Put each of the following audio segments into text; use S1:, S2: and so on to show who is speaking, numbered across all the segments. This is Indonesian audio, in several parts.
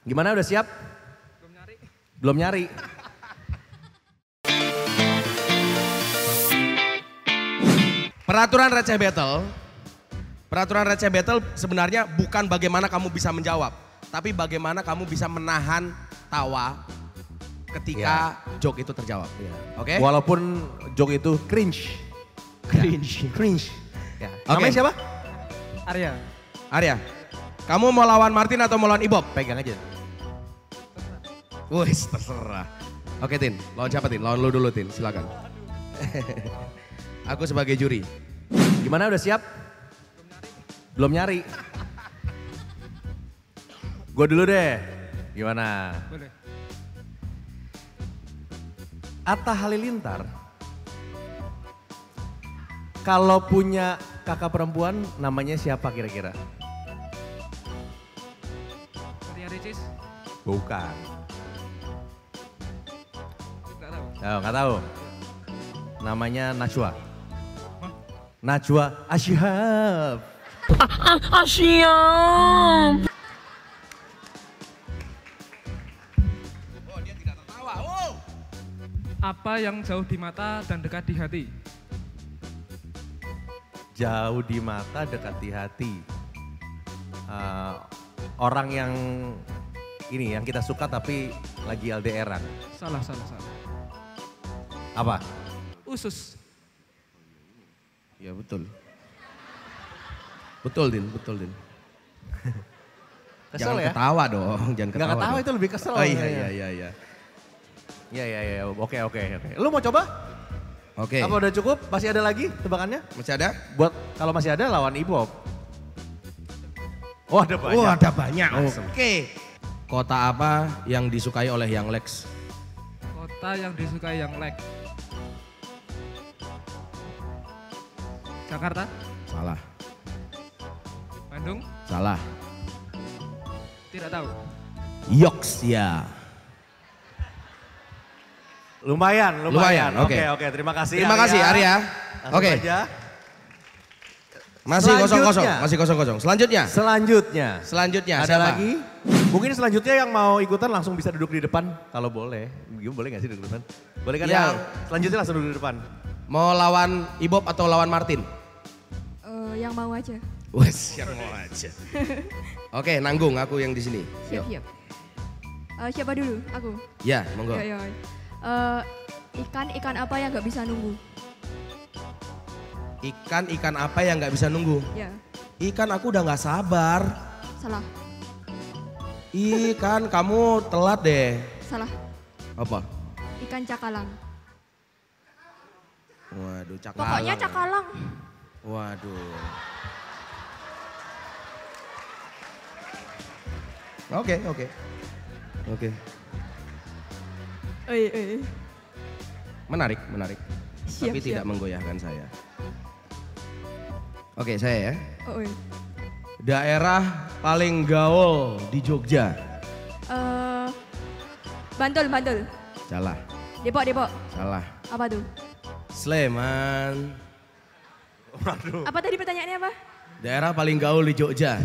S1: Gimana udah siap?
S2: Belum nyari.
S1: Belum nyari.
S3: Peraturan receh battle, peraturan receh battle sebenarnya bukan bagaimana kamu bisa menjawab, tapi bagaimana kamu bisa menahan tawa ketika joke itu terjawab. Oke?
S1: Walaupun joke itu cringe.
S3: Cringe.
S1: Cringe. Ya.
S3: Oke.
S1: Namanya siapa?
S2: Arya.
S3: Arya, kamu mau lawan Martin atau mau lawan Ibob?
S1: Pegang aja.
S3: Wih, terserah. Oke Tin, lawan siapa Tin? Lawan lu dulu Tin, silakan. Aku sebagai juri.
S1: Gimana udah siap? Belum nyari. Gue dulu deh. Gimana?
S2: Boleh.
S1: Atta Halilintar. Kalau punya kakak perempuan namanya siapa kira-kira? Bukan.
S2: Enggak tahu.
S1: Oh, nggak tahu. Namanya Najwa. Najwa Ashihab.
S3: Oh dia tidak tertawa, wow.
S2: Apa yang jauh di mata dan dekat di hati?
S1: Jauh di mata, dekat di hati. Eh, orang yang ini yang kita suka tapi lagi LDRan.
S2: Salah, salah, salah.
S1: Apa?
S2: Usus.
S3: Ya betul. Betul Din, betul Din.
S1: Kesel
S3: jangan
S1: ya?
S3: ketawa dong, jangan ketawa.
S1: ketawa
S3: dong.
S1: itu lebih kesel.
S3: Oh iya iya iya iya.
S1: Iya iya iya. Oke oke oke. Lu mau coba?
S3: Oke.
S1: Apa udah cukup? Masih ada lagi tebakannya?
S3: Masih ada?
S1: Buat kalau masih ada lawan Ibob. Oh ada banyak.
S3: Oh ada banyak. Oke. Kota apa yang disukai oleh Yang Lex?
S2: Kota yang disukai yang lag. Jakarta.
S3: Salah.
S2: Bandung.
S3: Salah.
S2: Tidak tahu.
S3: Yoks ya.
S1: Lumayan, lumayan.
S3: Lumayan, oke.
S1: Oke, oke. Terima kasih.
S3: Terima kasih Arya.
S1: Langsung
S3: Oke.
S1: aja.
S3: Masih kosong kosong,
S1: Selanjutnya.
S3: masih kosong kosong. Selanjutnya,
S1: Selanjutnya.
S3: selanjutnya
S1: ada
S3: siapa?
S1: lagi? Mungkin selanjutnya yang mau ikutan langsung bisa duduk di depan. Kalau boleh. Gimana boleh gak sih duduk di depan? Boleh kan
S3: Ya.
S1: yang selanjutnya langsung duduk di depan.
S3: Mau lawan Ibob atau lawan Martin?
S4: Yang mau aja.
S3: Wes, yang mau aja. Oke, nanggung aku yang di sini.
S4: Siap, siap. Eh, siapa dulu? Aku.
S3: Ya, monggo.
S4: Ya, ya. Eh, ikan ikan apa yang nggak bisa nunggu?
S3: Ikan ikan apa yang nggak bisa nunggu?
S4: Ya,
S3: Ikan aku udah nggak sabar.
S4: salah,
S3: Ikan kamu telat deh.
S4: salah.
S3: Apa?
S4: Ikan cakalang.
S3: Waduh, cakalang.
S4: Pokoknya cakalang.
S3: Waduh. Oke, oke. Oke.
S4: Eh, eh.
S3: Menarik, menarik.
S4: Siap,
S3: Tapi
S4: siap.
S3: tidak menggoyahkan saya. Oke, saya ya.
S4: Oh, eh.
S3: Daerah paling gaul di Jogja.
S4: Eh, Bantul, Bantul.
S3: Salah,
S4: Depok, Depok.
S3: salah.
S4: Apa tuh?
S3: Sleman.
S1: Waduh.
S4: Apa tadi pertanyaannya apa?
S3: Daerah paling gaul di Jogja.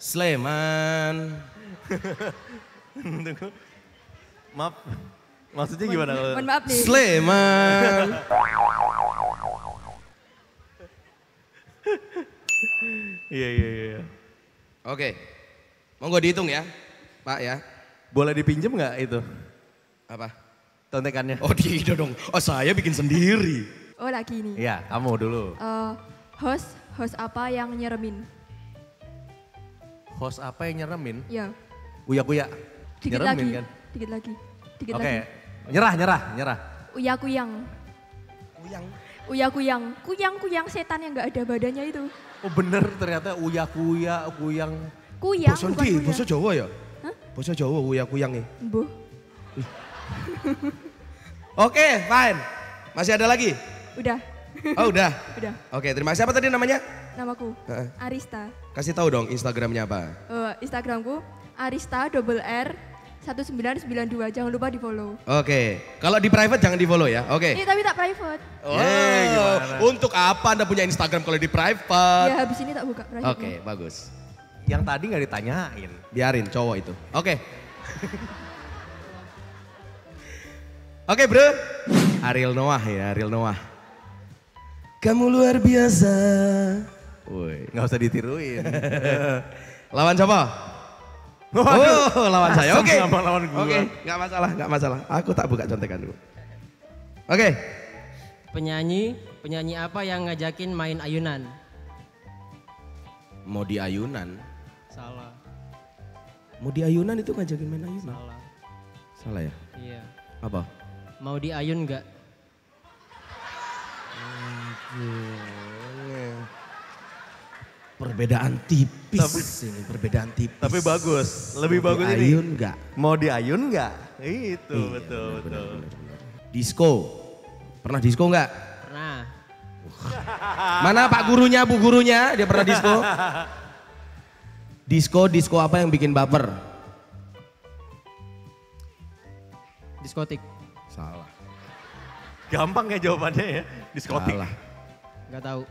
S3: Sleman.
S1: Tunggu. Maaf. Maksudnya gimana?
S4: Mohon maaf nih.
S3: Sleman.
S1: Iya, iya, iya.
S3: Oke. Monggo dihitung ya, Pak ya.
S1: Boleh dipinjem nggak itu
S3: Apa?
S1: tontekannya?
S3: Oh tidak dong. Oh saya bikin sendiri.
S4: Oh, lagi nih.
S1: Iya, kamu dulu.
S4: Eh, host, host apa yang nyeremin?
S1: Host apa yang nyeremin?
S4: Ya,
S1: Uya kuya.
S4: dikit
S1: Nyeremin
S4: lagi.
S1: kan?
S4: Dikit lagi. Dikit
S1: Oke.
S4: lagi.
S1: Nyerah, nyerah, nyerah.
S4: Uya kuyang.
S3: Kuyang.
S4: Uya kuyang. Kuyang kuyang setan yang nggak ada badannya itu.
S1: Oh bener ternyata uya kuya, kuyang.
S4: Kuyang
S3: Boso
S4: bukan kuyang.
S3: Jawa ya?
S4: Hah?
S3: Jawa uya kuyang nih.
S4: Mbuh.
S3: Oke, fine. Masih ada lagi?
S4: Udah,
S3: Oh udah.
S4: udah.
S3: Oke, terima kasih. Apa tadi namanya?
S4: Namaku
S3: Heeh.
S4: Arista.
S3: Kasih tahu dong Instagramnya apa.
S4: Eh, Instagramku Arista double R 1992. Jangan lupa di follow.
S3: Oke, kalau di private jangan di follow ya. Oke.
S4: Ini tapi tak private.
S3: Wow,
S1: Eh, gimana?
S3: untuk apa anda punya Instagram kalau di private?
S4: Ya habis ini tak buka private.
S3: Oke, bagus.
S1: Yang tadi nggak ditanyain.
S3: Biarin cowok itu. Oke, Oke bro, Ariel Noah ya, Ariel Noah. Kamu luar biasa. Woi.
S1: Nggak usah ditiruin.
S3: Lawan siapa?
S1: Waduh.
S3: Oh, lawan saya. Oke.
S1: sama lawan gua.
S3: Oke, nggak masalah, nggak masalah. Aku tak buka contekan dulu. Oke.
S5: Penyanyi, penyanyi apa yang ngajakin main ayunan?
S3: Mau di ayunan.
S5: Salah,
S3: Mau di ayunan itu ngajakin main ayunan.
S5: salah.
S3: Salah ya?
S5: Iya.
S3: Apa?
S5: Mau di ayun nggak?
S3: Perbedaan tipis ini, perbedaan tipis.
S1: Tapi bagus, lebih
S3: Mau
S1: bagus
S3: di
S1: ini.
S3: Ayun nggak?
S1: Mau di ayun nggak? Itu
S3: Iya,
S1: betul betul.
S3: Disco. Pernah disco nggak?
S5: Pernah.
S3: Mana pak gurunya, bu gurunya? Dia pernah disco? Disco, disco apa yang bikin baper?
S5: Diskotik.
S3: Salah.
S1: Gampang ya jawabannya ya. Diskotik.
S3: Salah.
S5: Nggak tahu.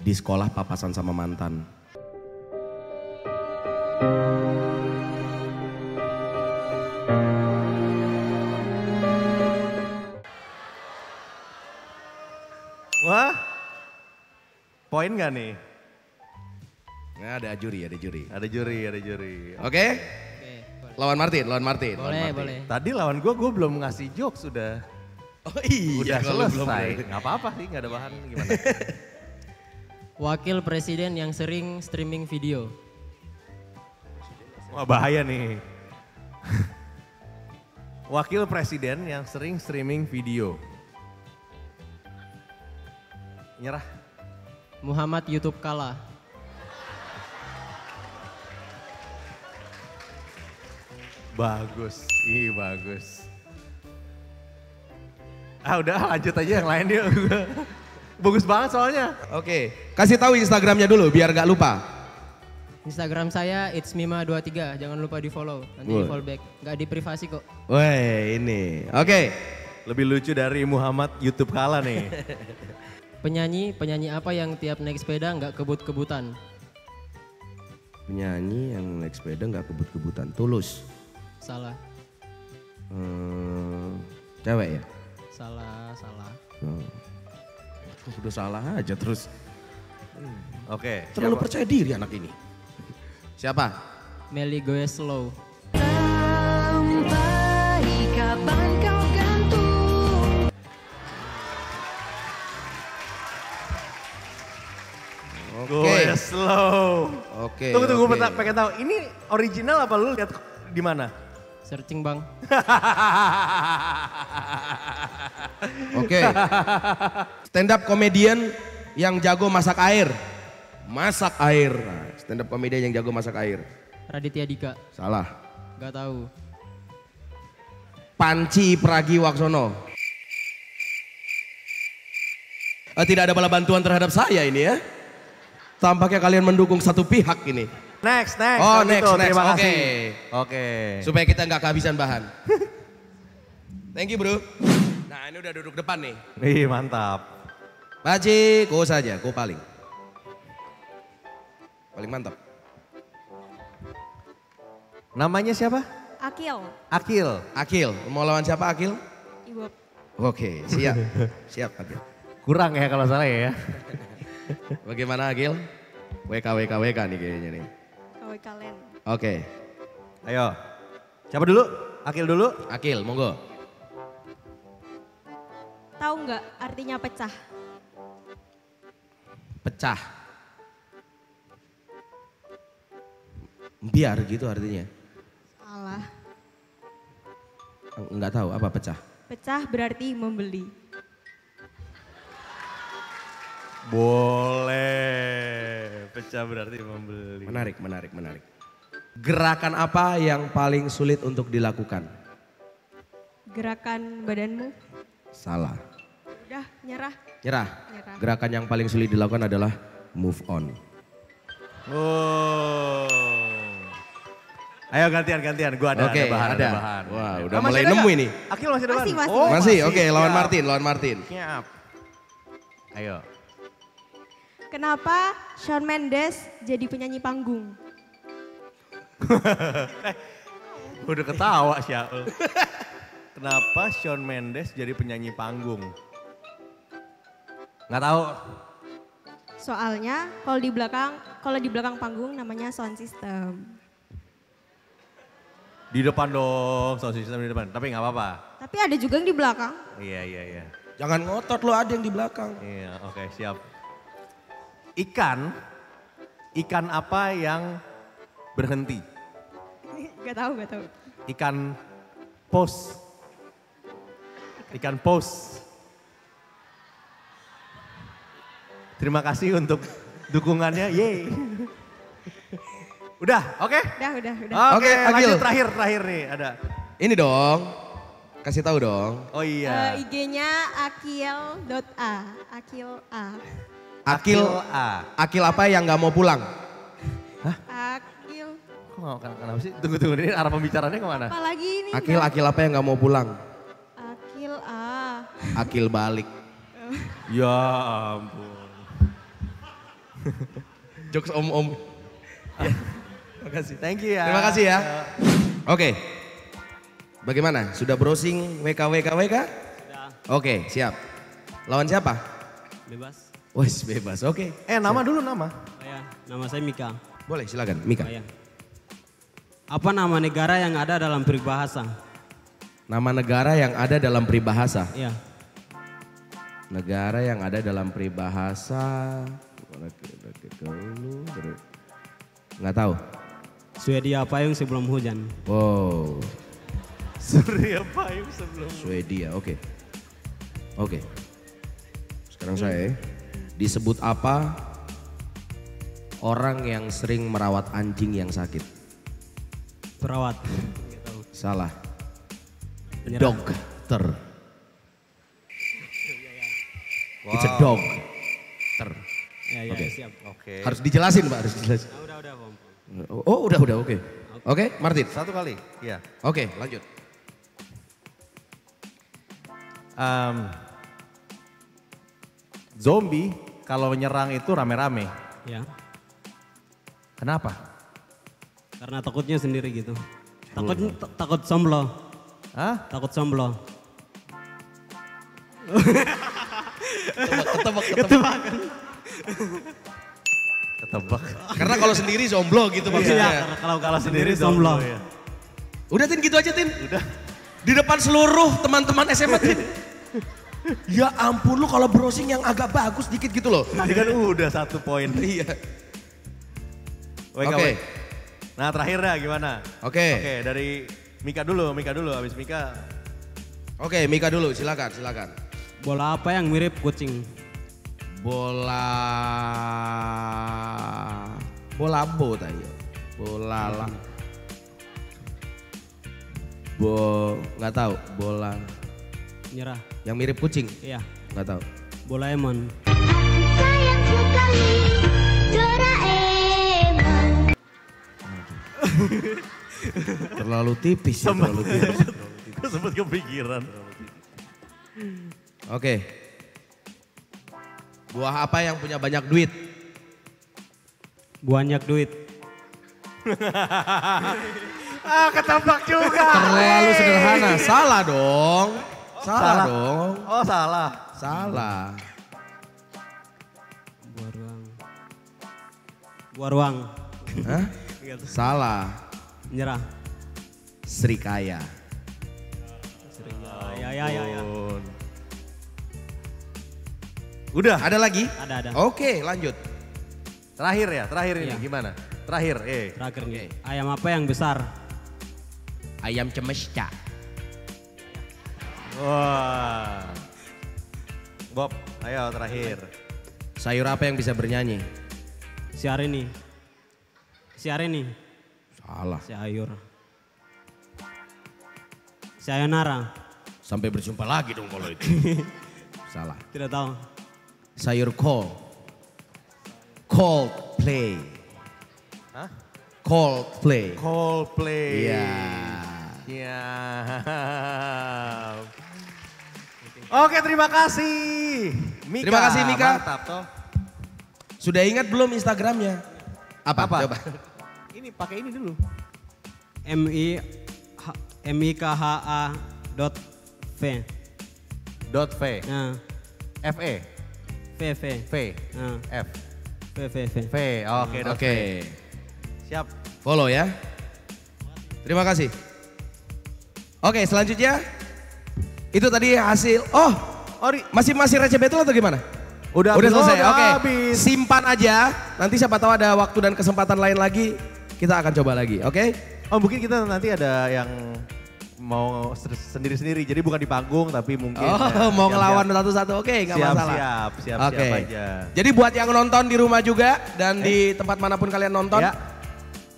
S3: Di sekolah papasan sama mantan.
S1: Wah. Poin nggak nih?
S3: Nah, ada juri, ada juri.
S1: Ada juri, ada juri.
S3: Oke?
S5: Oke, boleh.
S3: Lawan Martin, lawan Martin. lawan
S5: Boleh,
S3: Martin.
S5: boleh.
S1: Tadi lawan gue, gue belum ngasih jokes sudah.
S3: Oh iya,
S1: Udah selesai. Nggak apa-apa sih, nggak ada bahan gimana.
S5: Wakil presiden yang sering streaming video.
S1: Wah bahaya nih. Wakil presiden yang sering streaming video. Nyerah.
S5: Muhammad YouTube kalah.
S1: Bagus, ih bagus. Ah udah lanjut aja yang lain yuk. bagus banget soalnya.
S3: Oke, kasih tahu Instagramnya dulu biar gak lupa.
S5: Instagram saya it's mima23, jangan lupa di follow. Nanti di
S3: Woi.
S5: follow back. Nggak di privasi kok.
S3: Weh, ini. Oke.
S1: Lebih lucu dari Muhammad YouTube kala nih.
S5: Penyanyi, penyanyi apa yang tiap naik sepeda nggak kebut-kebutan?
S3: Penyanyi yang naik sepeda nggak kebut-kebutan, tulus.
S5: Salah,
S3: Hmm, cewek ya?
S5: Salah, salah.
S3: Oh. Udah salah aja terus.
S1: Oke.
S3: Terlalu
S1: siapa?
S3: percaya diri anak ini. Siapa?
S5: Melly Goes Slow.
S6: Sampai kapan kau gantung
S3: Oke. Oke.
S1: tunggu tunggu
S3: oke.
S1: peta- pengen tahu ini original apa lu lihat di mana?
S5: Searching bang.
S3: Oke. Stand up comedian yang jago masak air. Masak air. Nah, stand up comedian yang jago masak air.
S5: Raditya Dika.
S3: Salah.
S5: Nggak tahu.
S3: Panci Pragiwaksono. Eh, tidak ada bala bantuan terhadap saya ini ya. Tampaknya kalian mendukung satu pihak ini.
S1: Next, next.
S3: Oh, next,
S1: gitu,
S3: next.
S1: Terima
S3: Oke.
S1: kasih. Oke.
S3: Supaya kita nggak kehabisan bahan. Thank you bro. Nah ini udah duduk depan nih.
S1: Ih, mantap.
S3: Baji, kau saja, kau paling. Paling mantap.
S1: Namanya siapa?
S4: Akil.
S1: Akil.
S3: Akil, mau lawan siapa Akil?
S4: Ibu.
S3: Oke, siap. siap Akil.
S1: Kurang ya kalau salah ya.
S3: Bagaimana Akil? WK, WK, WK nih kayaknya nih.
S4: Kalian.
S3: Oke,
S1: Ayo. Siapa dulu? Akil dulu.
S3: Akil, monggo.
S4: Tahu nggak artinya pecah?
S3: Pecah. Biar gitu artinya.
S4: Salah.
S3: Enggak tahu apa pecah.
S4: Pecah berarti membeli.
S1: Boleh. Pecah berarti membeli.
S3: Menarik, menarik, menarik. Gerakan apa yang paling sulit untuk dilakukan?
S4: Gerakan badanmu.
S3: Salah.
S4: Udah nyerah.
S3: Nyerah.
S4: Nyerah.
S3: Gerakan yang paling sulit dilakukan adalah move on.
S1: Oh. Ayo gantian gantian. Gua ada,
S3: Oke,
S1: ada bahan,
S3: ada.
S1: bahan.
S3: Wah, udah
S1: Ah, masih
S3: mulai
S1: ada
S3: nemu ini.
S1: Akil masih ada
S4: Masih,
S1: bahan?
S4: masih.
S1: Oh,
S3: masih, oke, lawan
S1: Siap.
S3: Martin, lawan Martin.
S1: Siap. Ayo.
S4: Kenapa Shawn Mendes jadi penyanyi panggung?
S1: Udah ketawa Syaul. Kenapa Shawn Mendes jadi penyanyi panggung? Nggak tahu.
S7: Soalnya kalau di belakang kalau di belakang panggung namanya sound system.
S1: Di depan dong, sound system di depan. Tapi nggak apa-apa.
S7: Tapi ada juga yang di belakang.
S1: Iya, iya, iya.
S3: Jangan ngotot lo ada yang di belakang.
S1: Iya, oke siap. Ikan, ikan apa yang berhenti?
S7: Gak tahu, gak tahu.
S1: Ikan pos. Ikan pos. Terima kasih untuk dukungannya. Yeay. Udah, oke?
S7: Udah, udah, udah.
S1: Oke,
S3: Oke,
S1: lanjut
S3: Agil.
S1: terakhir, terakhir nih ada.
S3: Ini dong. Kasih tahu dong.
S1: Oh iya.
S7: Eh, IG-nya akil.a. Akil A.
S3: Akil,
S1: A.
S3: Akil apa yang nggak mau pulang?
S7: Akil.
S1: Kok nggak- ken- kenapa sih? Tunggu, tunggu, ini arah pembicaraannya ke mana?
S7: Apalagi ini?
S3: Akil, Akil apa yang nggak mau pulang?
S7: Akil A.
S3: Akil balik.
S1: Ya ampun.
S3: Jokes om-om.
S1: Makasih. Thank you ya.
S3: Terima kasih ya. Oke. Bagaimana? Sudah browsing WK WK WK? Oke, siap. Lawan siapa?
S8: Bebas.
S3: Wes bebas. Oke.
S1: Eh nama dulu nama.
S8: Ya, nama saya Mika.
S3: Boleh silakan, Mika.
S8: Ya. Apa nama negara yang ada dalam peribahasa?
S3: Nama negara yang ada dalam peribahasa.
S8: Ya,
S3: Negara yang ada dalam peribahasa. Nggak tahu.
S8: Swedia payung sebelum hujan.
S3: Wow.
S1: Surya Payung sebelum.
S3: Swedia, oke. Oke. Sekarang saya. Disebut apa orang yang sering merawat anjing yang sakit?
S8: Perawat.
S3: Salah.
S8: Penyerang.
S3: Dokter. It's a dog. Ter.
S8: Ya, ya,
S3: Oke.
S8: siap.
S1: Oke.
S3: Harus dijelasin Pak, harus dijelasin.
S8: Ah, udah, udah, Om.
S3: Oh udah, udah, oke. Oke, Martin.
S1: Satu kali. Iya.
S3: Oke, lanjut.
S1: Em, zombie kalau menyerang itu rame-rame.
S8: Ya,
S1: Kenapa?
S8: karena takutnya sendiri gitu. Takut ta- takut somblo.
S1: Hah?
S8: Takut somblo.
S3: Ketebak, ketebak.
S1: Ketebak.
S3: Karena kalau sendiri zomblo gitu
S8: Iya,
S3: maksudnya.
S8: karena kalau kalau sendiri somblo.
S1: ya.
S3: Udah Tin gitu aja Tin. Udah. Di depan seluruh teman-teman SMA Tin. Ya ampun lu kalau browsing yang agak bagus dikit gitu loh.
S1: Tadi kan udah satu poin.
S3: Iya. Oke.
S1: wake. Nah terakhir dah gimana?
S3: Oke.
S1: Oke dari Mika dulu, Mika dulu. Habis Mika
S3: Oke, Mika dulu, silakan, silakan.
S8: Bola apa yang mirip kucing?
S3: Bola bola bo tadi. ya. Bola lah. Bo nggak tahu, bola
S8: Nyerah.
S3: Yang mirip kucing,
S8: Iya,
S3: nggak tahu.
S8: Doraemon.
S6: Sayang sekali Doraemon
S3: Terlalu tipis ya, terlalu tipis.
S1: Gue sempet kepikiran.
S3: Oke. Buah apa yang punya banyak duit?
S8: Banyak duit.
S1: ah ketebak juga.
S3: Terlalu sederhana. Salah dong. Salah,
S1: Salah.
S3: dong.
S1: Oh salah.
S3: Salah.
S8: Buah ruang. Buah ruang.
S3: Hah? Salah.
S8: Nyerah.
S3: Srikaya.
S8: Ya, ya, ya, ya.
S1: Ampun. Udah.
S3: Ada lagi?
S8: Ada, ada.
S3: Oke, lanjut.
S1: Terakhir ya, terakhir ini
S8: Iya.
S1: gimana? Terakhir, eh.
S8: Terakhir nih. Ayam apa yang besar?
S3: Ayam cemesca.
S1: Wah. Bob, ayo terakhir.
S3: Sayur apa yang bisa bernyanyi?
S8: Siar ini. Siar ini.
S3: Salah.
S8: Sayur. Sayonara.
S3: Sampai berjumpa lagi dong kalau itu. Salah.
S8: Tidak tahu.
S3: Sayur kol. Cold play.
S1: Hah?
S3: Cold play.
S1: Coldplay.
S3: Iya.
S1: Iya. Oke, terima kasih. Mika.
S3: Terima kasih, Mika.
S1: Mantap toh.
S3: Sudah ingat belum Instagramnya? Apa?
S1: Apa?
S3: Coba.
S1: Ini pakai ini dulu.
S8: M I H- M I K H A dot V.
S1: Dot V.
S8: Nah,
S1: F E.
S8: V V.
S1: V.
S8: Nah,
S1: F.
S8: V V V.
S1: V. Oke. dot
S3: Oke.
S1: V. Siap.
S3: Follow ya. Terima kasih. Oke, selanjutnya itu tadi hasil. Oh,
S1: Ori.
S3: masih masih receh battle atau gimana?
S1: Udah
S3: Udah selesai. Oke.
S1: habis.
S3: Simpan aja. Nanti siapa tahu ada waktu dan kesempatan lain lagi, kita akan coba lagi. Oke?
S1: Oh mungkin kita nanti ada yang mau sendiri-sendiri. Jadi bukan di panggung tapi mungkin.
S3: Oh,
S1: ya,
S3: mau ngelawan satu-satu. Oke, nggak
S1: Siap,
S3: masalah.
S1: siap, siap,
S3: Oke.
S1: siap aja.
S3: Jadi buat yang nonton di rumah juga dan di tempat mana pun kalian nonton,
S1: Ya.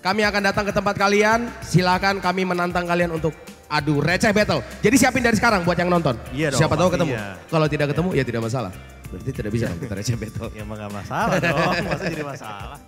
S3: kami akan datang ke tempat kalian. Silakan kami menantang kalian untuk adu receh battle. Jadi siapin dari sekarang buat yang nonton.
S1: Iya dong,
S3: Siapa tahu ketemu.
S1: pastinya.
S3: Kalau tidak ketemu ya tidak masalah. Berarti tidak bisa dong kita receh battle.
S1: Ya emang gak masalah dong, masa jadi masalah.